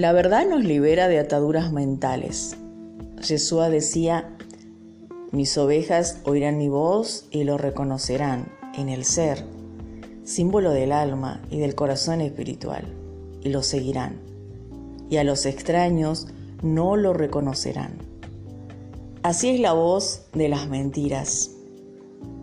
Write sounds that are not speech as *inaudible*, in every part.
La verdad nos libera de ataduras mentales. Jesús decía, mis ovejas oirán mi voz y lo reconocerán en el ser, símbolo del alma y del corazón espiritual, y lo seguirán. Y a los extraños no lo reconocerán. Así es la voz de las mentiras,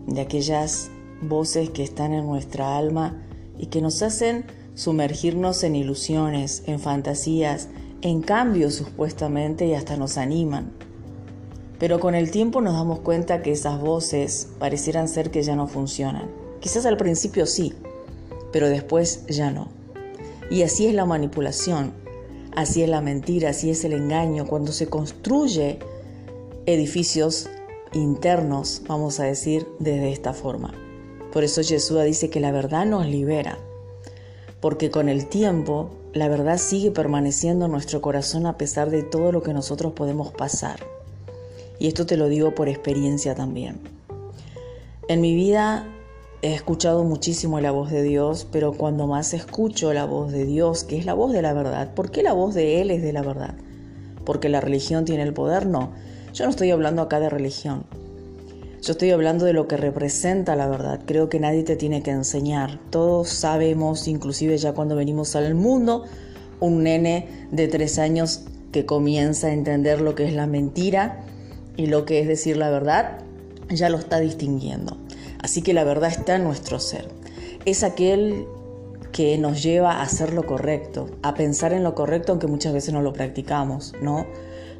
de aquellas voces que están en nuestra alma y que nos hacen sumergirnos en ilusiones, en fantasías, en cambios supuestamente y hasta nos animan. Pero con el tiempo nos damos cuenta que esas voces parecieran ser que ya no funcionan. Quizás al principio sí, pero después ya no. Y así es la manipulación, así es la mentira, así es el engaño, cuando se construye edificios internos, vamos a decir, desde esta forma. Por eso Jesús dice que la verdad nos libera, porque con el tiempo la verdad sigue permaneciendo en nuestro corazón a pesar de todo lo que nosotros podemos pasar. Y esto te lo digo por experiencia también. En mi vida he escuchado muchísimo la voz de Dios, pero cuando más escucho la voz de Dios, que es la voz de la verdad, ¿por qué la voz de Él es de la verdad? ¿Porque la religión tiene el poder? No. Yo no estoy hablando acá de religión. Yo estoy hablando de lo que representa la verdad. Creo que nadie te tiene que enseñar. Todos sabemos, inclusive ya cuando venimos al mundo, un nene de tres años que comienza a entender lo que es la mentira y lo que es decir la verdad, ya lo está distinguiendo. Así que la verdad está en nuestro ser. Es aquel que nos lleva a hacer lo correcto, a pensar en lo correcto aunque muchas veces no lo practicamos, ¿no?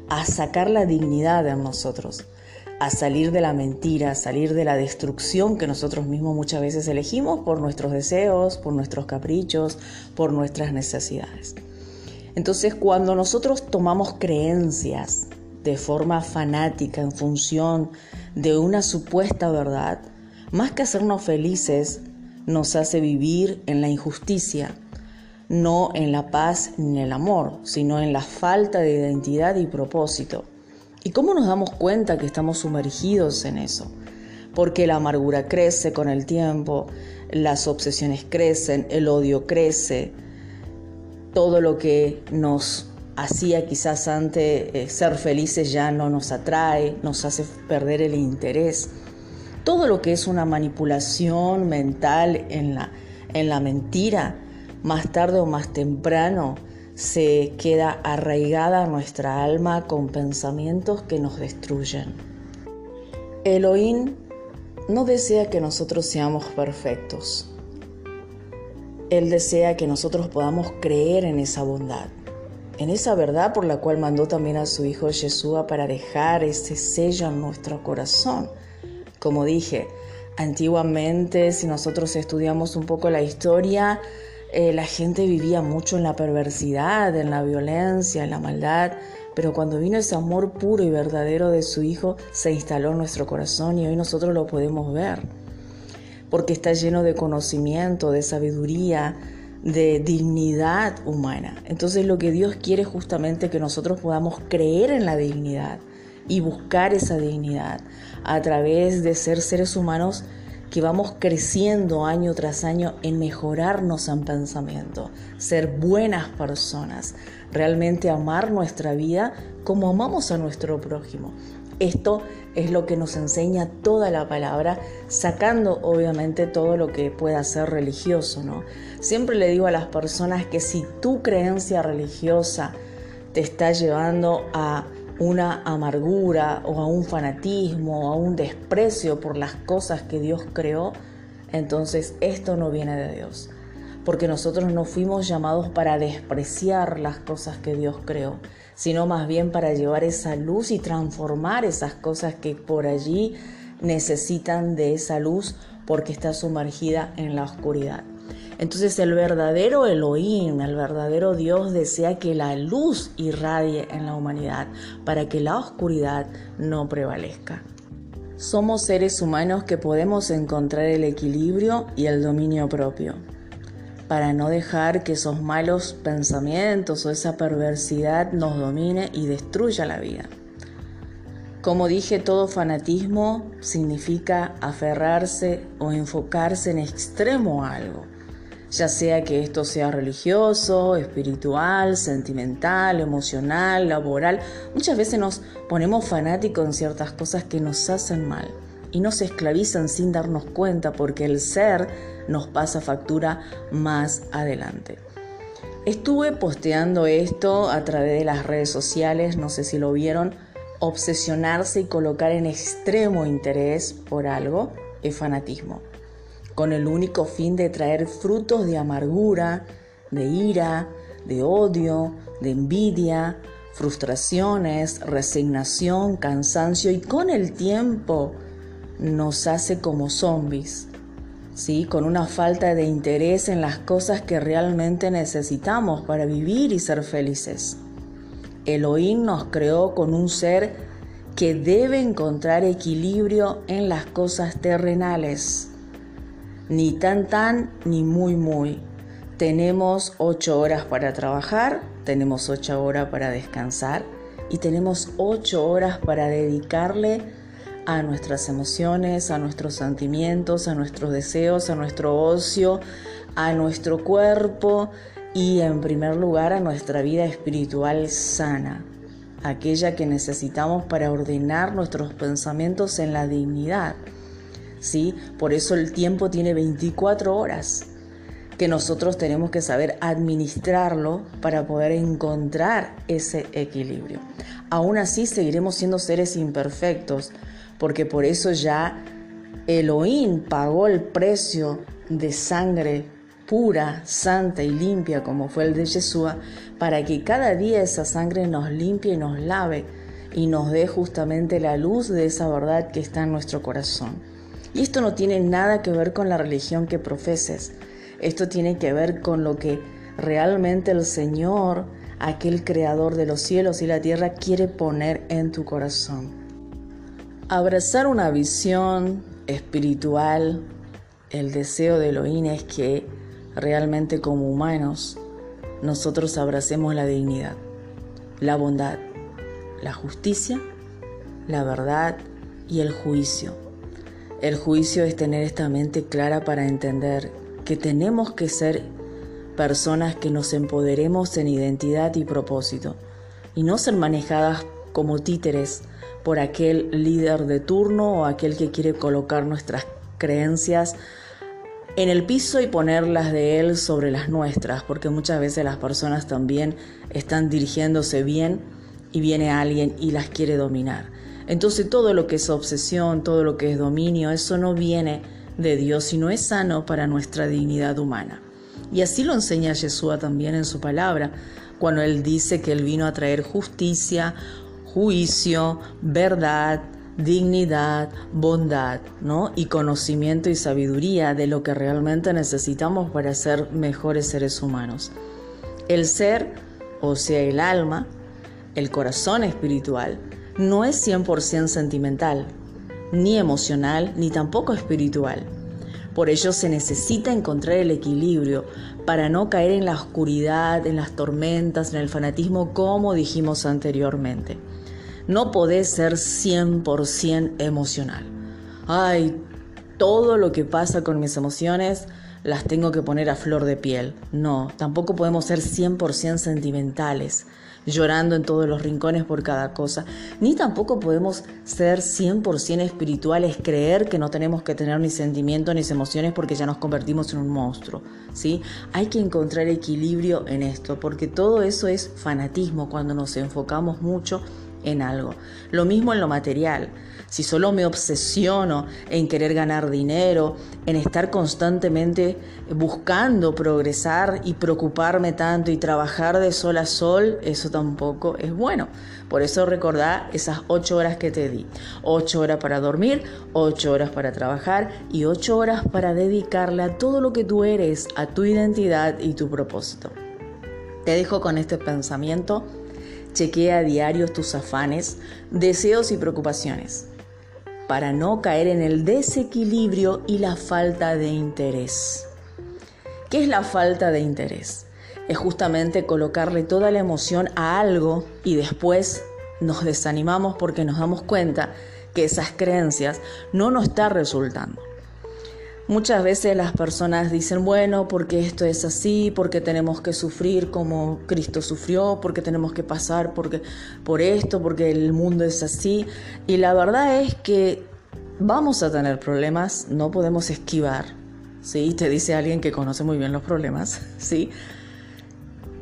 A sacar la dignidad de nosotros a salir de la mentira, a salir de la destrucción que nosotros mismos muchas veces elegimos por nuestros deseos, por nuestros caprichos, por nuestras necesidades. Entonces, cuando nosotros tomamos creencias de forma fanática en función de una supuesta verdad, más que hacernos felices, nos hace vivir en la injusticia, no en la paz ni en el amor, sino en la falta de identidad y propósito. ¿Y cómo nos damos cuenta que estamos sumergidos en eso? Porque la amargura crece con el tiempo, las obsesiones crecen, el odio crece, todo lo que nos hacía quizás antes eh, ser felices ya no nos atrae, nos hace perder el interés. Todo lo que es una manipulación mental en la, en la mentira, más tarde o más temprano, se queda arraigada nuestra alma con pensamientos que nos destruyen. Elohim no desea que nosotros seamos perfectos. Él desea que nosotros podamos creer en esa bondad, en esa verdad por la cual mandó también a su Hijo Yeshua para dejar ese sello en nuestro corazón. Como dije, antiguamente, si nosotros estudiamos un poco la historia, eh, la gente vivía mucho en la perversidad, en la violencia, en la maldad, pero cuando vino ese amor puro y verdadero de su Hijo, se instaló en nuestro corazón y hoy nosotros lo podemos ver, porque está lleno de conocimiento, de sabiduría, de dignidad humana. Entonces lo que Dios quiere es justamente que nosotros podamos creer en la dignidad y buscar esa dignidad a través de ser seres humanos que vamos creciendo año tras año en mejorarnos en pensamiento, ser buenas personas, realmente amar nuestra vida como amamos a nuestro prójimo. Esto es lo que nos enseña toda la palabra, sacando obviamente todo lo que pueda ser religioso, ¿no? Siempre le digo a las personas que si tu creencia religiosa te está llevando a una amargura o a un fanatismo o a un desprecio por las cosas que Dios creó, entonces esto no viene de Dios. Porque nosotros no fuimos llamados para despreciar las cosas que Dios creó, sino más bien para llevar esa luz y transformar esas cosas que por allí necesitan de esa luz porque está sumergida en la oscuridad. Entonces el verdadero Elohim, el verdadero Dios desea que la luz irradie en la humanidad para que la oscuridad no prevalezca. Somos seres humanos que podemos encontrar el equilibrio y el dominio propio para no dejar que esos malos pensamientos o esa perversidad nos domine y destruya la vida. Como dije, todo fanatismo significa aferrarse o enfocarse en extremo a algo ya sea que esto sea religioso, espiritual, sentimental, emocional, laboral. Muchas veces nos ponemos fanáticos en ciertas cosas que nos hacen mal y nos esclavizan sin darnos cuenta porque el ser nos pasa factura más adelante. Estuve posteando esto a través de las redes sociales, no sé si lo vieron, obsesionarse y colocar en extremo interés por algo es fanatismo con el único fin de traer frutos de amargura, de ira, de odio, de envidia, frustraciones, resignación, cansancio y con el tiempo nos hace como zombies, ¿sí? con una falta de interés en las cosas que realmente necesitamos para vivir y ser felices. Elohim nos creó con un ser que debe encontrar equilibrio en las cosas terrenales ni tan tan ni muy muy. Tenemos ocho horas para trabajar, tenemos ocho horas para descansar y tenemos ocho horas para dedicarle a nuestras emociones, a nuestros sentimientos, a nuestros deseos, a nuestro ocio, a nuestro cuerpo y en primer lugar a nuestra vida espiritual sana, aquella que necesitamos para ordenar nuestros pensamientos en la dignidad. ¿Sí? Por eso el tiempo tiene 24 horas que nosotros tenemos que saber administrarlo para poder encontrar ese equilibrio. Aún así seguiremos siendo seres imperfectos, porque por eso ya Elohim pagó el precio de sangre pura, santa y limpia como fue el de Yeshua, para que cada día esa sangre nos limpie y nos lave y nos dé justamente la luz de esa verdad que está en nuestro corazón. Y esto no tiene nada que ver con la religión que profeses. Esto tiene que ver con lo que realmente el Señor, aquel creador de los cielos y la tierra, quiere poner en tu corazón. Abrazar una visión espiritual, el deseo de Elohim es que realmente como humanos nosotros abracemos la dignidad, la bondad, la justicia, la verdad y el juicio el juicio es tener esta mente clara para entender que tenemos que ser personas que nos empoderemos en identidad y propósito y no ser manejadas como títeres por aquel líder de turno o aquel que quiere colocar nuestras creencias en el piso y ponerlas de él sobre las nuestras, porque muchas veces las personas también están dirigiéndose bien y viene alguien y las quiere dominar. Entonces todo lo que es obsesión, todo lo que es dominio, eso no viene de Dios y no es sano para nuestra dignidad humana. Y así lo enseña Yeshua también en su palabra, cuando él dice que él vino a traer justicia, juicio, verdad, dignidad, bondad, ¿no? Y conocimiento y sabiduría de lo que realmente necesitamos para ser mejores seres humanos. El ser, o sea, el alma, el corazón espiritual, no es 100% sentimental, ni emocional, ni tampoco espiritual. Por ello se necesita encontrar el equilibrio para no caer en la oscuridad, en las tormentas, en el fanatismo, como dijimos anteriormente. No podés ser 100% emocional. Ay, todo lo que pasa con mis emociones las tengo que poner a flor de piel. No, tampoco podemos ser 100% sentimentales llorando en todos los rincones por cada cosa, ni tampoco podemos ser 100% espirituales, creer que no tenemos que tener ni sentimientos ni emociones porque ya nos convertimos en un monstruo, ¿sí? Hay que encontrar equilibrio en esto, porque todo eso es fanatismo cuando nos enfocamos mucho en algo. Lo mismo en lo material. Si solo me obsesiono en querer ganar dinero, en estar constantemente buscando progresar y preocuparme tanto y trabajar de sol a sol, eso tampoco es bueno. Por eso recordá esas ocho horas que te di. Ocho horas para dormir, ocho horas para trabajar y ocho horas para dedicarle a todo lo que tú eres, a tu identidad y tu propósito. Te dejo con este pensamiento Chequea a diario tus afanes, deseos y preocupaciones para no caer en el desequilibrio y la falta de interés. ¿Qué es la falta de interés? Es justamente colocarle toda la emoción a algo y después nos desanimamos porque nos damos cuenta que esas creencias no nos están resultando. Muchas veces las personas dicen, bueno, porque esto es así, porque tenemos que sufrir como Cristo sufrió, porque tenemos que pasar porque, por esto, porque el mundo es así. Y la verdad es que vamos a tener problemas, no podemos esquivar, ¿sí? Te dice alguien que conoce muy bien los problemas, *laughs* ¿sí?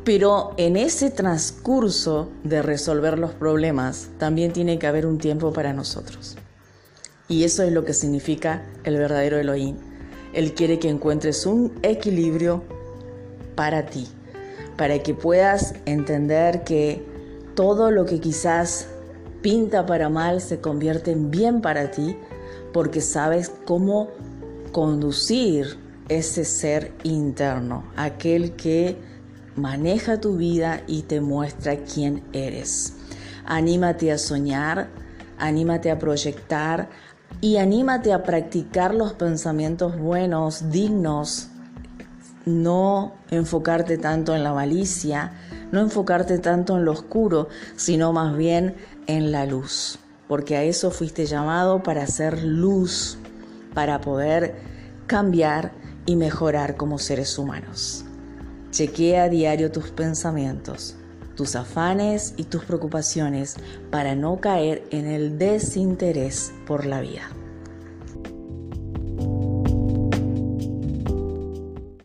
Pero en ese transcurso de resolver los problemas también tiene que haber un tiempo para nosotros. Y eso es lo que significa el verdadero Elohim. Él quiere que encuentres un equilibrio para ti, para que puedas entender que todo lo que quizás pinta para mal se convierte en bien para ti, porque sabes cómo conducir ese ser interno, aquel que maneja tu vida y te muestra quién eres. Anímate a soñar, anímate a proyectar, y anímate a practicar los pensamientos buenos, dignos, no enfocarte tanto en la malicia, no enfocarte tanto en lo oscuro, sino más bien en la luz, porque a eso fuiste llamado para hacer luz, para poder cambiar y mejorar como seres humanos. Chequea a diario tus pensamientos, tus afanes y tus preocupaciones para no caer en el desinterés por la vida.